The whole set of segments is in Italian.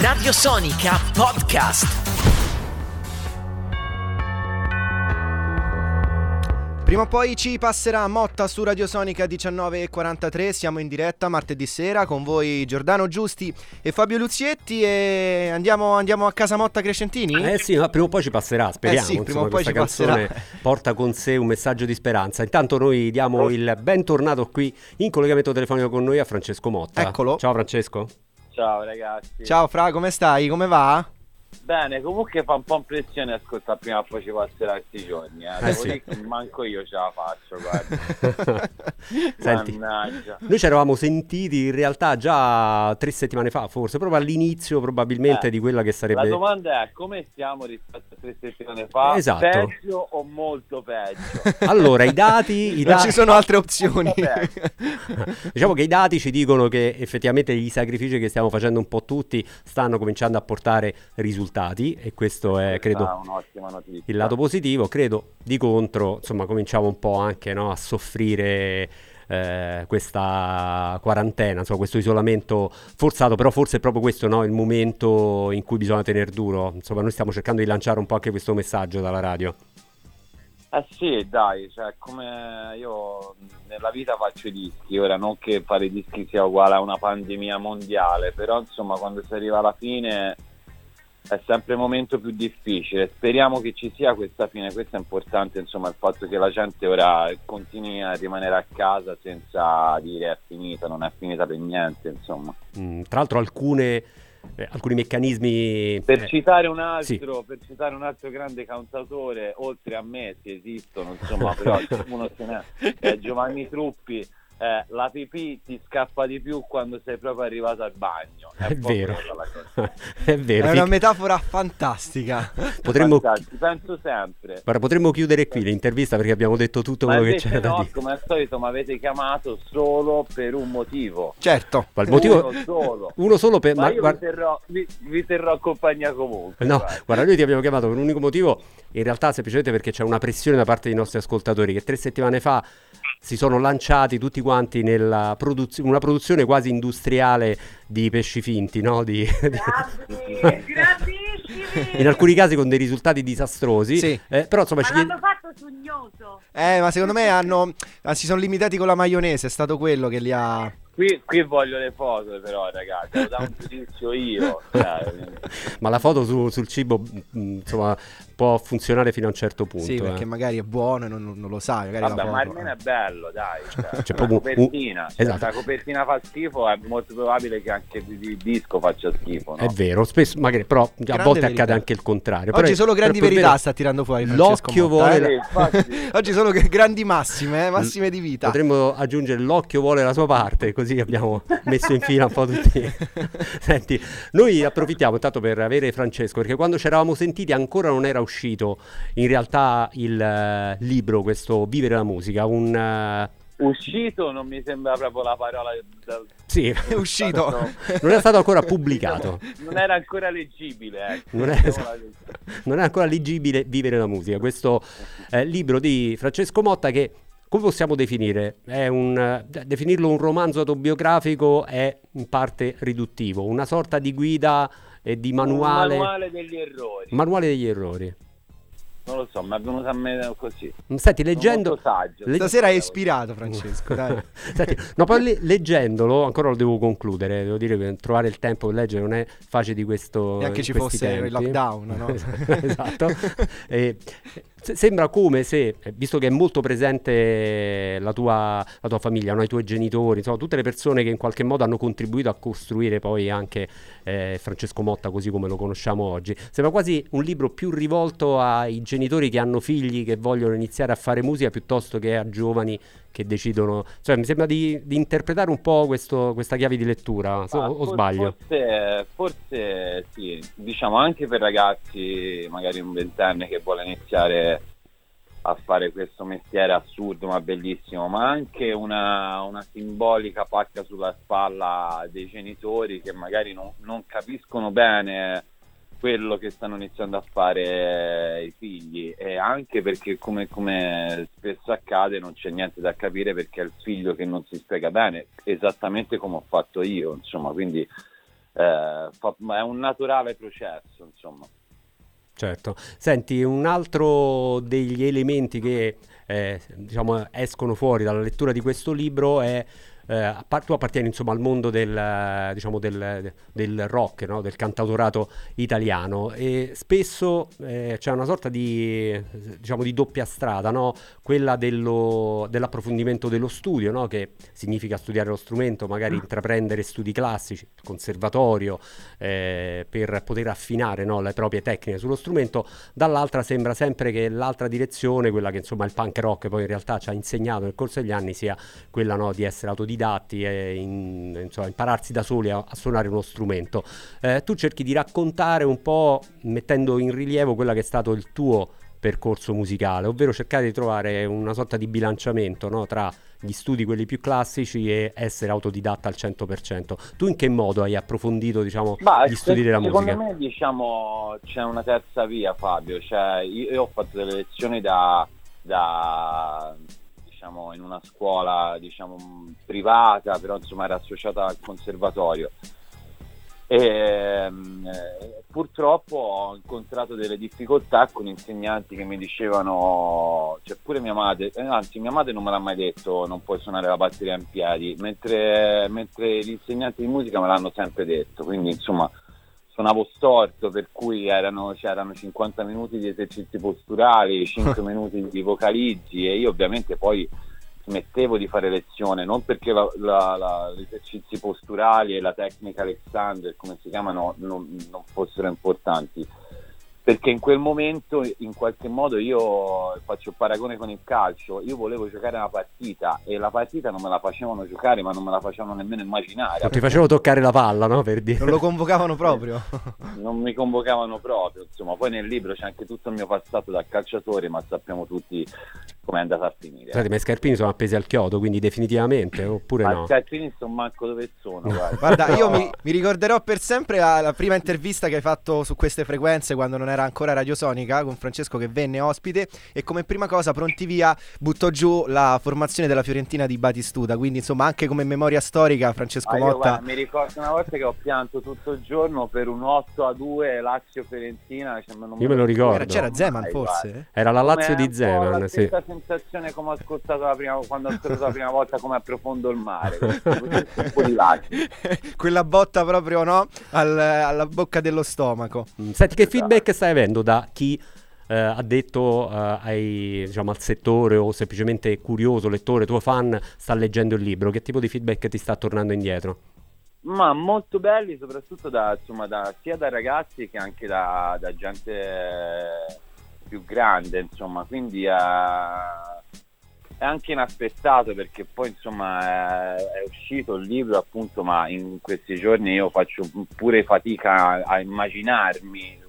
Radio Sonica Podcast. Prima o poi ci passerà Motta su Radio Sonica 19.43, siamo in diretta martedì sera con voi Giordano Giusti e Fabio Luzietti e andiamo, andiamo a casa Motta Crescentini? Eh sì, ma prima o poi ci passerà, speriamo. Eh sì, prima insomma, o poi questa ci canzone passerà. porta con sé un messaggio di speranza. Intanto noi diamo il bentornato qui in collegamento telefonico con noi a Francesco Motta. Eccolo. Ciao Francesco. Ciao ragazzi. Ciao Fra, come stai? Come va? Bene, comunque fa un po' impressione ascoltare prima poi ci passerà questi giorni. Eh. Eh, sì. dire che manco io ce la faccio, guarda. Senti, Mannaggia. noi ci eravamo sentiti in realtà già tre settimane fa, forse proprio all'inizio probabilmente Eh, di quella che La sarebbe... domanda è come stiamo rispetto a tre settimane fa? Esatto. Peggio o molto peggio? Allora, i dati... i Non da- ci sono altre opzioni. Diciamo che i dati ci dicono che effettivamente i sacrifici che stiamo facendo un po' tutti stanno cominciando a portare risultati e questo è, credo, il lato positivo, credo di contro, insomma, cominciamo un po' anche no, a soffrire eh, questa quarantena, insomma, questo isolamento forzato, però forse è proprio questo no, il momento in cui bisogna tenere duro. Insomma, noi stiamo cercando di lanciare un po' anche questo messaggio dalla radio. Eh sì, dai, cioè come io nella vita faccio i dischi, ora non che fare i dischi sia uguale a una pandemia mondiale, però insomma quando si arriva alla fine è sempre il momento più difficile. Speriamo che ci sia questa fine, questo è importante, insomma, il fatto che la gente ora continui a rimanere a casa senza dire è finita, non è finita per niente, insomma. Mm, tra l'altro alcune, eh, alcuni meccanismi... Per eh, citare un altro, sì. per citare un altro grande cantautore, oltre a me, si esistono, insomma, però uno se n'è, è Giovanni Truppi. Eh, la pipì ti scappa di più quando sei proprio arrivato al bagno. è po' vero, è vero. È una metafora fantastica. potremmo, Fantastico, Ci penso sempre. guarda, potremmo chiudere qui l'intervista perché abbiamo detto tutto Ma quello che c'era da no, dire. come al solito mi avete chiamato solo per un motivo. Certo. Ma il motivo... Uno solo. Uno solo per... Ma ma io guarda- vi, terrò, vi, vi terrò compagnia comunque. No, guarda. guarda, noi ti abbiamo chiamato per un unico motivo, in realtà semplicemente perché c'è una pressione da parte dei nostri ascoltatori che tre settimane fa si sono lanciati tutti quanti nella produzione, una produzione quasi industriale di pesci finti, no? Di- di- Grandissimi! in alcuni casi con dei risultati disastrosi, Sì. eh, però insomma Ma ci chied- l'hanno fatto sugnoso. Eh, ma secondo me hanno, si sono limitati con la maionese, è stato quello che li ha... Qui, qui voglio le foto però ragazzi, lo da un giudizio io. cioè, ma la foto su- sul cibo mh, insomma può funzionare fino a un certo punto. Sì, perché eh. magari è buono e non, non lo sai. Magari Vabbè, ma almeno eh. è bello, dai. Cioè, C'è la proprio copertina. Se esatto. la copertina fa schifo, è molto probabile che anche il, disco faccia schifo. No? È vero, spesso magari però a Grande volte verità. accade anche il contrario. Però Oggi è- solo grandi però verità sta tirando fuori L'occhio vuole eh. la-. Oggi sono grandi massime, eh, massime di vita. Potremmo aggiungere l'occhio vuole la sua parte, così abbiamo messo in fila un po' tutti. Senti, noi approfittiamo intanto per avere Francesco, perché quando ci eravamo sentiti ancora non era uscito in realtà il eh, libro, questo Vivere la musica, un... eh, Uscito non mi sembra proprio la parola. da- sì, È uscito. non è stato ancora pubblicato. Non era ancora leggibile. Ecco. Non è- non è ancora leggibile Vivere la musica, questo eh, libro di Francesco Motta che come possiamo definire? È un, definirlo un romanzo autobiografico è in parte riduttivo, una sorta di guida e di manuale, Un manuale degli errori. manuale degli errori. Non lo so, mi è venuto a me così. Senti, leggendo... Molto saggio. le- Stasera è ispirato Francesco, dai. Senti, no, poi le- leggendolo, ancora lo devo concludere, devo dire che trovare il tempo per leggere non è facile di questo Neanche ci fosse il tempi. lockdown, no? esatto. E, se- sembra come se, eh, visto che è molto presente la tua, la tua famiglia, no? i tuoi genitori, insomma, tutte le persone che in qualche modo hanno contribuito a costruire poi anche eh, Francesco Motta così come lo conosciamo oggi, sembra quasi un libro più rivolto ai genitori che hanno figli che vogliono iniziare a fare musica piuttosto che a giovani che decidono, cioè mi sembra di, di interpretare un po' questo- questa chiave di lettura, so- Ah, o, for- sbaglio? Forse, forse sì, diciamo anche per ragazzi, magari un ventenne che vuole iniziare a fare questo mestiere assurdo ma bellissimo, ma anche una, una simbolica pacca sulla spalla dei genitori che magari non, non capiscono bene quello che stanno iniziando a fare i figli e anche perché come, come spesso accade non c'è niente da capire perché è il figlio che non si spiega bene, esattamente come ho fatto io, insomma, quindi eh, fa- è un naturale processo, insomma. Certo. Senti, un altro degli elementi che eh, diciamo, escono fuori dalla lettura di questo libro è eh, tu appartieni insomma al mondo del, diciamo, del, del rock, no? del cantautorato italiano e spesso eh, c'è una sorta di, diciamo, di doppia strada, no? quella dello- dell'approfondimento dello studio, no? che significa studiare lo strumento, magari intraprendere studi classici, conservatorio, eh, per poter affinare no, le proprie tecniche sullo strumento, dall'altra sembra sempre che l'altra direzione, quella che insomma il punk rock poi in realtà ci ha insegnato nel corso degli anni, sia quella no, di essere autodidatti e in- insomma, impararsi da soli a, a suonare uno strumento. Eh, tu cerchi di raccontare un po' mettendo in rilievo quella che è stato il tuo percorso musicale, ovvero cercare di trovare una sorta di bilanciamento no, tra gli studi quelli più classici e essere autodidatta al 100%. Tu in che modo hai approfondito diciamo, Ma gli studi della secondo musica? me diciamo c'è una terza via Fabio, cioè, io, io ho fatto delle lezioni da, da, diciamo in una scuola diciamo privata, però insomma era associata al conservatorio. E, mh, eh, purtroppo ho incontrato delle difficoltà con insegnanti che mi dicevano, cioè pure mia madre, eh, anzi mia madre non me l'ha mai detto non puoi suonare la batteria in piedi, mentre, mentre gli insegnanti di musica me l'hanno sempre detto, quindi insomma suonavo storto per cui erano, c'erano 50 minuti di esercizi posturali, 5 minuti di vocalizzi e io ovviamente poi smettevo di fare lezione, non perché la- la- la- gli esercizi posturali e la tecnica Alexander, come si chiamano, non, non fossero importanti, perché in quel momento in qualche modo io faccio il paragone con il calcio, io volevo giocare una partita e la partita non me la facevano giocare, ma non me la facevano nemmeno immaginare. Non ti facevo toccare la palla, no? Per dire. Non lo convocavano proprio. non mi convocavano proprio, insomma, poi nel libro c'è anche tutto il mio passato da calciatore, ma sappiamo tutti come è andata a finire. Senti, ma i scarpini sono appesi al chiodo, quindi definitivamente, oppure Ma no? i calcini non manco dove sono, guarda. Guarda, io mi, mi ricorderò per sempre la, la prima intervista che hai fatto su queste frequenze quando non era ancora Radiosonica con Francesco che venne ospite e come prima cosa pronti via buttò giù la formazione della Fiorentina di Batistuta, quindi insomma anche come memoria storica Francesco Ah, io, Motta guarda, mi ricordo una volta che ho pianto tutto il giorno per un 8 a 2 Lazio-Fiorentina. cioè, Io me lo ricordo. Era- c'era Zeman forse? Era la Lazio Come di Zeman, la sì. stessa sensazione come ho ascoltato la prima, quando ho ascoltato la prima volta come approfondo il mare. Quella botta proprio no al- alla bocca dello stomaco. Senti, che Esatto. feedback stai avendo da chi eh, ha detto eh, ai, diciamo, al settore o semplicemente curioso, lettore, tuo fan, sta leggendo il libro? Che tipo di feedback ti sta tornando indietro? Ma molto belli, soprattutto da, insomma, da- sia da ragazzi che anche da, da gente più grande, insomma, quindi eh, è anche inaspettato perché poi insomma è, è uscito il libro appunto, ma in questi giorni io faccio pure fatica a, a immaginarmi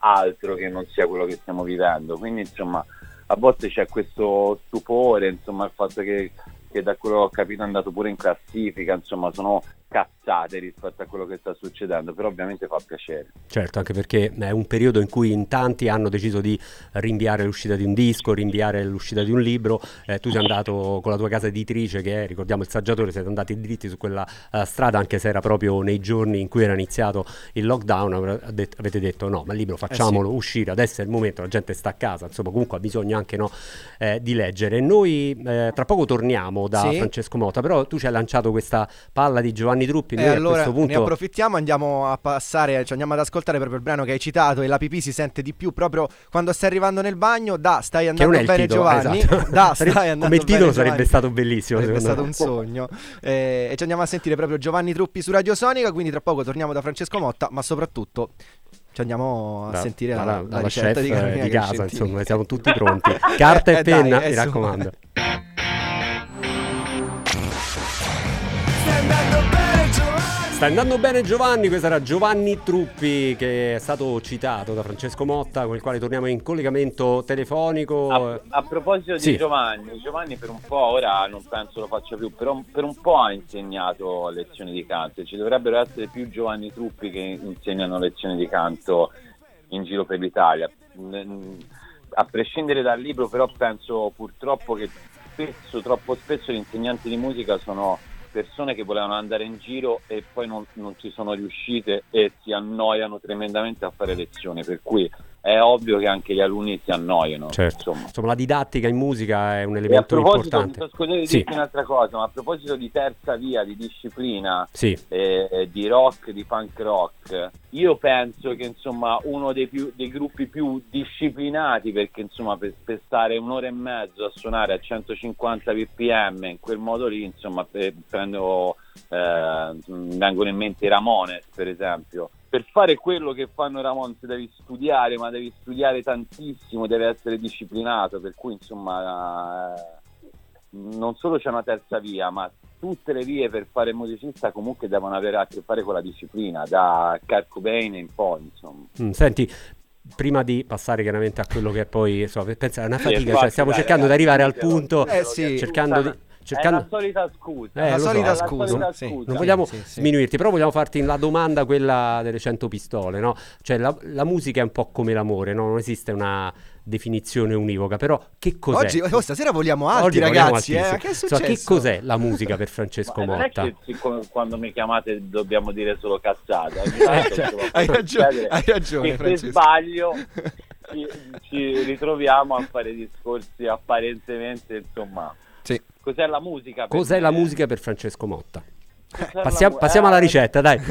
altro che non sia quello che stiamo vivendo, quindi insomma a volte c'è questo stupore, insomma il fatto che, che da quello che ho capito è andato pure in classifica, insomma sono cazzate rispetto a quello che sta succedendo, però ovviamente fa piacere. Certo, anche perché è un periodo in cui in tanti hanno deciso di rinviare l'uscita di un disco, rinviare l'uscita di un libro. Eh, tu sei andato con la tua casa editrice, che è, ricordiamo il saggiatore, siete andati dritti su quella eh, strada, anche se era proprio nei giorni in cui era iniziato il lockdown. avete detto no, ma il libro facciamolo uscire, adesso è il momento, la gente sta a casa, insomma, comunque ha bisogno anche no, eh, di leggere. Noi eh, tra poco torniamo da Sì. Francesco Mota, però tu ci hai lanciato questa palla di Giovanni Truppi. E Eh, allora questo ne punto. approfittiamo, andiamo a passare, cioè andiamo ad ascoltare proprio il brano che hai citato e la pipì si sente di più proprio quando stai arrivando nel bagno. Da, stai andando bene titolo, Giovanni. esatto. Da, stai andando come il titolo bene, sarebbe Giovanni. stato bellissimo. Sarebbe stato me. un sogno. Eh, e ci andiamo a sentire proprio Giovanni Truppi su Radio Sonica. Quindi tra poco torniamo da Francesco Motta, ma soprattutto ci andiamo a Da- sentire la, dalla- la dalla ricetta di eh, di casa, insomma, siamo tutti pronti. Carta Eh, e dai, penna, eh, mi raccomando. Sta andando bene Giovanni, questo era Giovanni Truppi che è stato citato da Francesco Motta con il quale torniamo in collegamento telefonico. A, a proposito Sì. di Giovanni, Giovanni per un po', ora non penso lo faccia più, però per un po' ha insegnato lezioni di canto. Ci dovrebbero essere più Giovanni Truppi che insegnano lezioni di canto in giro per l'Italia. A prescindere dal libro, però penso purtroppo che spesso, troppo spesso gli insegnanti di musica sono persone che volevano andare in giro e poi non, non ci sono riuscite e si annoiano tremendamente a fare lezioni, per cui è ovvio che anche gli alunni si annoiano. Certo. Insomma. Insomma, la didattica in musica è un a elemento importante. scusate Sì. dirti un'altra cosa, ma a proposito di terza via, di disciplina, Sì, eh, di rock, di punk rock, io penso che insomma uno dei, più, dei gruppi più disciplinati, perché insomma per, per stare un'ora e mezzo a suonare a 150 bpm in quel modo lì, insomma pe- prendo, eh, vengono in mente i Ramones per esempio. Per fare quello che fanno i Ramones devi studiare, ma devi studiare tantissimo, devi essere disciplinato, per cui insomma eh, non solo c'è una terza via, ma tutte le vie per fare musicista comunque devono avere a che fare con la disciplina, da Kurt Cobain in poi, insomma. Mm, senti, prima di passare chiaramente a quello che poi, so, pensa, è una Sì, fatica, infatti, cioè, stiamo cercando di ragazzi, arrivare al punto, Eh, sì. cercando di... È Cercando... la solita scusa. Eh, la lo so, solita la scusa. solita sì. scusa. Non vogliamo Sì, sì. sminuirti, però vogliamo farti la domanda quella delle 100 pistole, no? Cioè la, la musica è un po' come l'amore, no? Non esiste una definizione univoca, però che cos'è? Oggi, oh, stasera vogliamo alti, Oggi vogliamo ragazzi. Eh? altissimo. Che è Insomma, successo? che cos'è la musica per Francesco Ma non è Motta? che quando mi chiamate dobbiamo dire solo cazzate. tanto, cioè, hai ragione, hai ragione, che se Francesco. sbaglio ci, ci ritroviamo a fare discorsi apparentemente, insomma. Sì. Cos'è la musica? per Cos'è me? la musica per Francesco Motta? Cos'è la Passiamo, passiamo eh, alla ricetta, dai.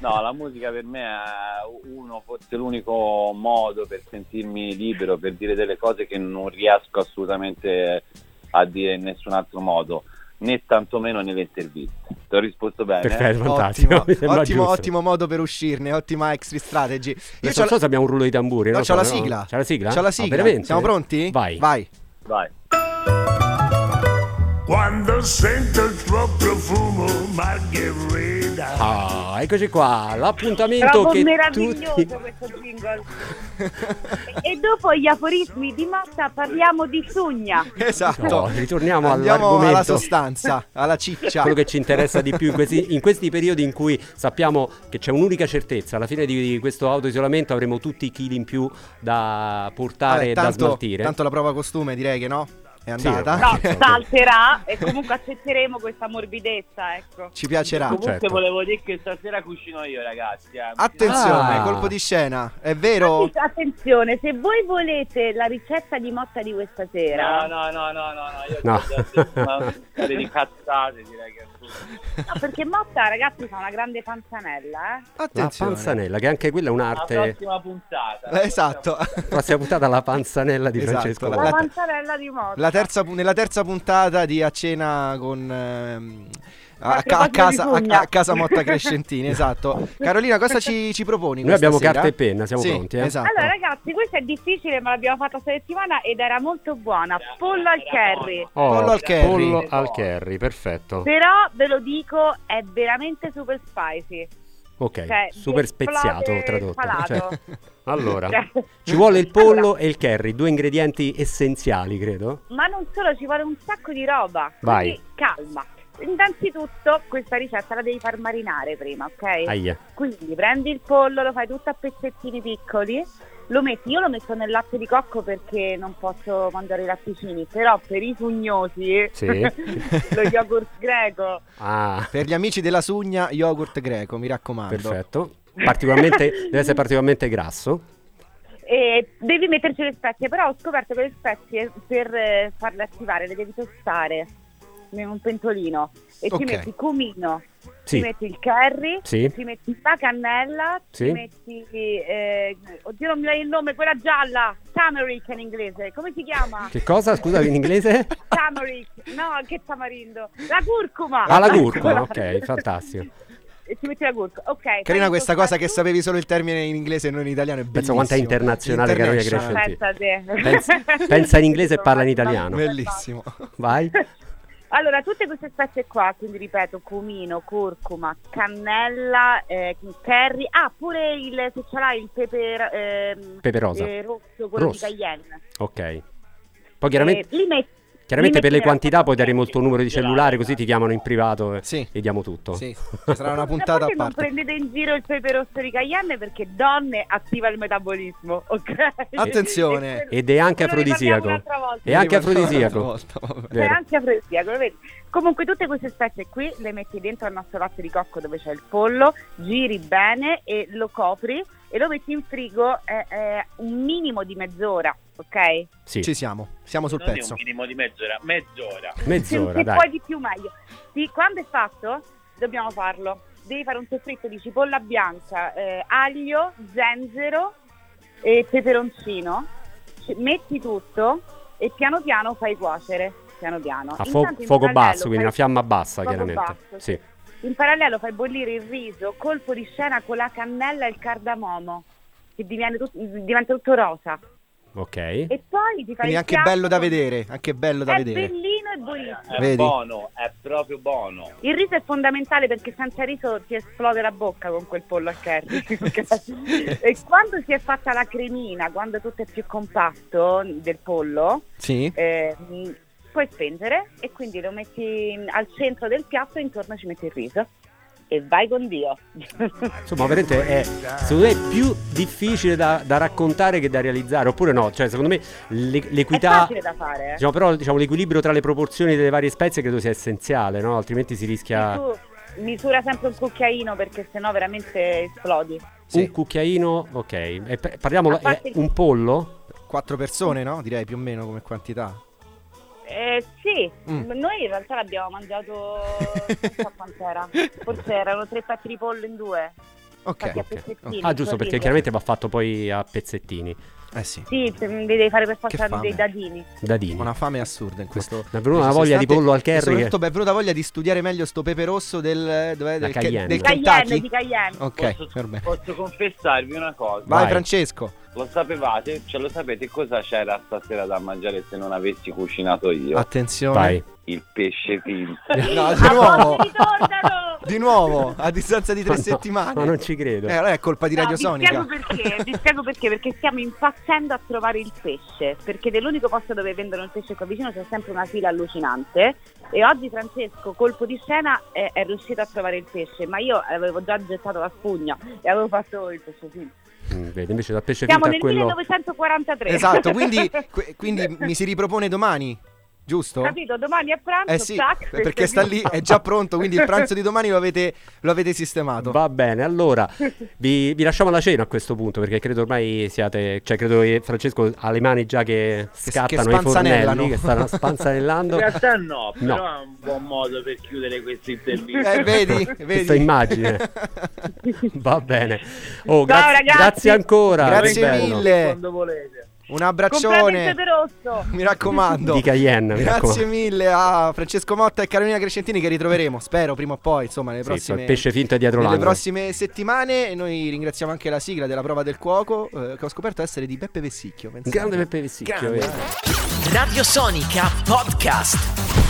no, la musica per me è uno, forse l'unico modo per sentirmi libero, per dire delle cose che non riesco assolutamente a dire in nessun altro modo, né tantomeno nelle interviste. Ti ho risposto bene? eh? Perfetto, fantastico. Ottimo, ottimo, ottimo modo per uscirne, ottima exit strategy. Io Adesso non so se abbiamo un rullo di tamburi. no, non c'ho so, la no? sigla. C'è la sigla? C'ho la Ah, sigla. Siamo pronti? Vai. Vai. Vai. Quando sento il tuo profumo, Margherita. Ah, eccoci qua, l'appuntamento Trovo che meraviglioso tutti... questo jingle. e, dopo gli aforismi di Motta parliamo di sugna. Esatto. No, ritorniamo Andiamo all'argomento. alla sostanza, alla ciccia. Quello che ci interessa di più in questi, in questi periodi in cui sappiamo che c'è un'unica certezza, alla fine di questo autoisolamento avremo tutti i chili in più da portare Vabbè, e da smaltire. tanto la prova costume direi che no. È Sì, andata. No, salterà e comunque accetteremo questa morbidezza, ecco. Ci piacerà. Comunque certo. volevo dire che stasera cucino io, ragazzi. eh. Attenzione, Ah. colpo di scena. È vero? Infatti, Attenzione, se voi volete la ricetta di Motta di questa No, sera, no, no, no, no, no, io No. ti ho detto una serie di cazzate, direi che. No, perché Motta, ragazzi, fa una grande panzanella, eh. La Attenzione. panzanella, che anche quella è La un'arte. prossima puntata. Eh, Esatto. Prossima puntata la panzanella di Esatto, Francesco la- La panzanella di Motta. La terza nella terza puntata di A Cena con... ehm, a, A ca- a casa, a, a casa Motta Crescentini, esatto. Carolina, cosa ci, ci proponi? Noi abbiamo sera? carta e penna, siamo Sì, pronti, eh? Esatto. Allora ragazzi, questa è difficile ma l'abbiamo fatta questa settimana ed era molto buona. Pollo al curry. Oh, Pollo al curry. pollo al curry, perfetto. Però ve lo dico, è veramente super spicy. Ok, Cioè, super speziato tradotto. Cioè, allora, Cioè, ci vuole il pollo allora, e il curry, due ingredienti essenziali, credo. Ma non solo, ci vuole un sacco di roba. Vai. Quindi calma. Innanzitutto questa ricetta la devi far marinare prima, ok? Aia. Quindi prendi il pollo, lo fai tutto a pezzettini piccoli, lo metti, io lo metto nel latte di cocco perché non posso mangiare i latticini, però per i sugnosi Sì. lo yogurt greco. Ah, Per gli amici della Sugna, yogurt greco, mi raccomando. perfetto. Particolarmente, deve essere particolarmente grasso. E devi metterci le spezie, però ho scoperto che le spezie per eh, farle attivare le devi tostare in un pentolino e Ok. ci metti cumino, Sì. ci metti il curry, Sì. ci metti la cannella, Sì. ci metti eh, oddio non mi dai il nome, quella gialla, tamarick in inglese, come si chiama? Che cosa? Scusa, in inglese? tamarick, no che tamarindo, la curcuma. Ah, la curcuma, ok, fantastico. E ci metti la curcuma, ok. Carina questa tutto cosa che fatto. sapevi solo il termine in inglese e non in italiano è Pensa bellissimo. quanto è internazionale. Crescenti. Pensa te. Pensa- pensa in inglese e parla in italiano. Bellissimo. Vai. Allora, tutte queste spezie qua, quindi ripeto, cumino, curcuma, cannella, eh, curry, ah, pure il, se ce l'hai il pepe, ehm, Pepe rosa. eh, rosso, quello Rosso. di cayenne. Ok. Poi chiaramente... Eh, li metti, Chiaramente per le quantità poi daremo il tuo numero di cellulare così ti chiamano in privato e, Sì. e diamo tutto. Sì, sarà una puntata a voi non parte. prendete in giro il pepe rosso di Cayenne perché donne attiva il metabolismo, ok? Attenzione. Ed è anche afrodisiaco. E anche afrodisiaco. volta. È anche afrodisiaco, lo vedi? Comunque tutte queste spezie qui le metti dentro al nostro latte di cocco dove c'è il pollo, giri bene e lo copri e lo metti in frigo eh, eh, un minimo di mezz'ora, ok? Sì, Ci siamo, siamo sul non è pezzo. un minimo di mezz'ora, mezz'ora. mezz'ora, se dai. puoi di più meglio. Sì, quando è fatto dobbiamo farlo. Devi fare un soffritto di cipolla bianca, eh, aglio, zenzero e peperoncino. Ci- Metti tutto e piano piano fai cuocere. Piano piano. A fuoco parallelo basso, quindi una fiamma bassa, fuoco chiaramente. basso, Sì. In parallelo fai bollire il riso, colpo di scena con la cannella e il cardamomo, che diviene tut- diventa tutto rosa. Ok. E poi ti fai Quindi anche piatto bello da vedere, anche bello da È vedere. bellino e buonissimo. È Vedi? buono, è proprio buono. Il riso è fondamentale perché senza riso ti esplode la bocca con quel pollo al curry. e quando si è fatta la cremina, quando tutto è più compatto del pollo, Sì. eh, puoi spengere e quindi lo metti al centro del piatto e intorno ci metti il riso. E vai con Dio. Insomma, veramente è secondo me è più difficile da, da raccontare che da realizzare, oppure no? Cioè, secondo me l'e- è l'equità. facile da fare. Eh? Diciamo, però diciamo, l'equilibrio tra le proporzioni delle varie spezie credo sia essenziale, no? Altrimenti si rischia Tu misura sempre un cucchiaino perché sennò veramente esplodi. Sì. un cucchiaino, ok. E parliamo, parte- è un pollo? Quattro persone, no? Direi più o meno come quantità. Eh, sì, Mm. noi in realtà l'abbiamo mangiato non so quant'era. Forse erano tre petti di pollo in due. Ok. Fatti a ok. pezzettini. Ah, giusto, perché chiaramente va fatto poi a pezzettini, Eh sì. Sì, devi fare per forza dei dadini. dadini. Una fame assurda in questo. Mi è venuta una voglia di pollo al curry. Soprattutto mi è venuta voglia di studiare meglio sto pepe rosso del, dov'è? Del, Cayenne. del Cayenne, di Cayenne. Ok, Posso, posso confessarvi una cosa? Vai, Vai. Francesco. Lo sapevate? Cioè lo sapete cosa c'era stasera da mangiare se non avessi cucinato io? Attenzione. Vai. Il pesce finto. No, di A nuovo. Di nuovo, a distanza di tre no, settimane. Ma non ci credo. Eh, allora è colpa di No, Radio vi Sonica. spiego perché, vi spiego perché, perché stiamo impazzendo a trovare il pesce, perché nell'unico posto dove vendono il pesce qua vicino c'è sempre una fila allucinante e oggi Francesco, colpo di scena, è, è riuscito a trovare il pesce, ma io avevo già gettato la spugna e avevo fatto il pesce finto. Mm, vedi, invece dal pesce Siamo finto a nel quello 1943. Esatto, quindi, quindi mi si ripropone domani, giusto? Capito? Domani a pranzo, Eh sì, tac, pesce perché sta lì, è già pronto, quindi il pranzo di domani lo avete, lo avete sistemato. Va bene, allora vi, vi lasciamo alla cena a questo punto perché credo ormai siate, cioè credo che Francesco ha le mani già che scattano ai spanzanellano. fornelli, che stanno In spanzanellando. realtà no, No. però è un buon modo per chiudere questa intervista. Eh, vedi, vedi. Questa immagine. Va bene. Oh, Ciao, grazie, ragazzi. grazie ancora. Grazie che mille. Quando volete. Un abbraccione. Mi raccomando. Di Cayenne, mi Grazie raccomando. mille a Francesco Motta e Carolina Crescentini che ritroveremo, spero prima o poi, insomma, nelle Sì, prossime il pesce finto è dietro nelle l'angolo. prossime settimane. E noi ringraziamo anche la sigla della prova del cuoco eh, che ho scoperto essere di Beppe Vessicchio. pensate. Grande Peppe Vessicchio. Grande. vedi. Radio Sonica Podcast.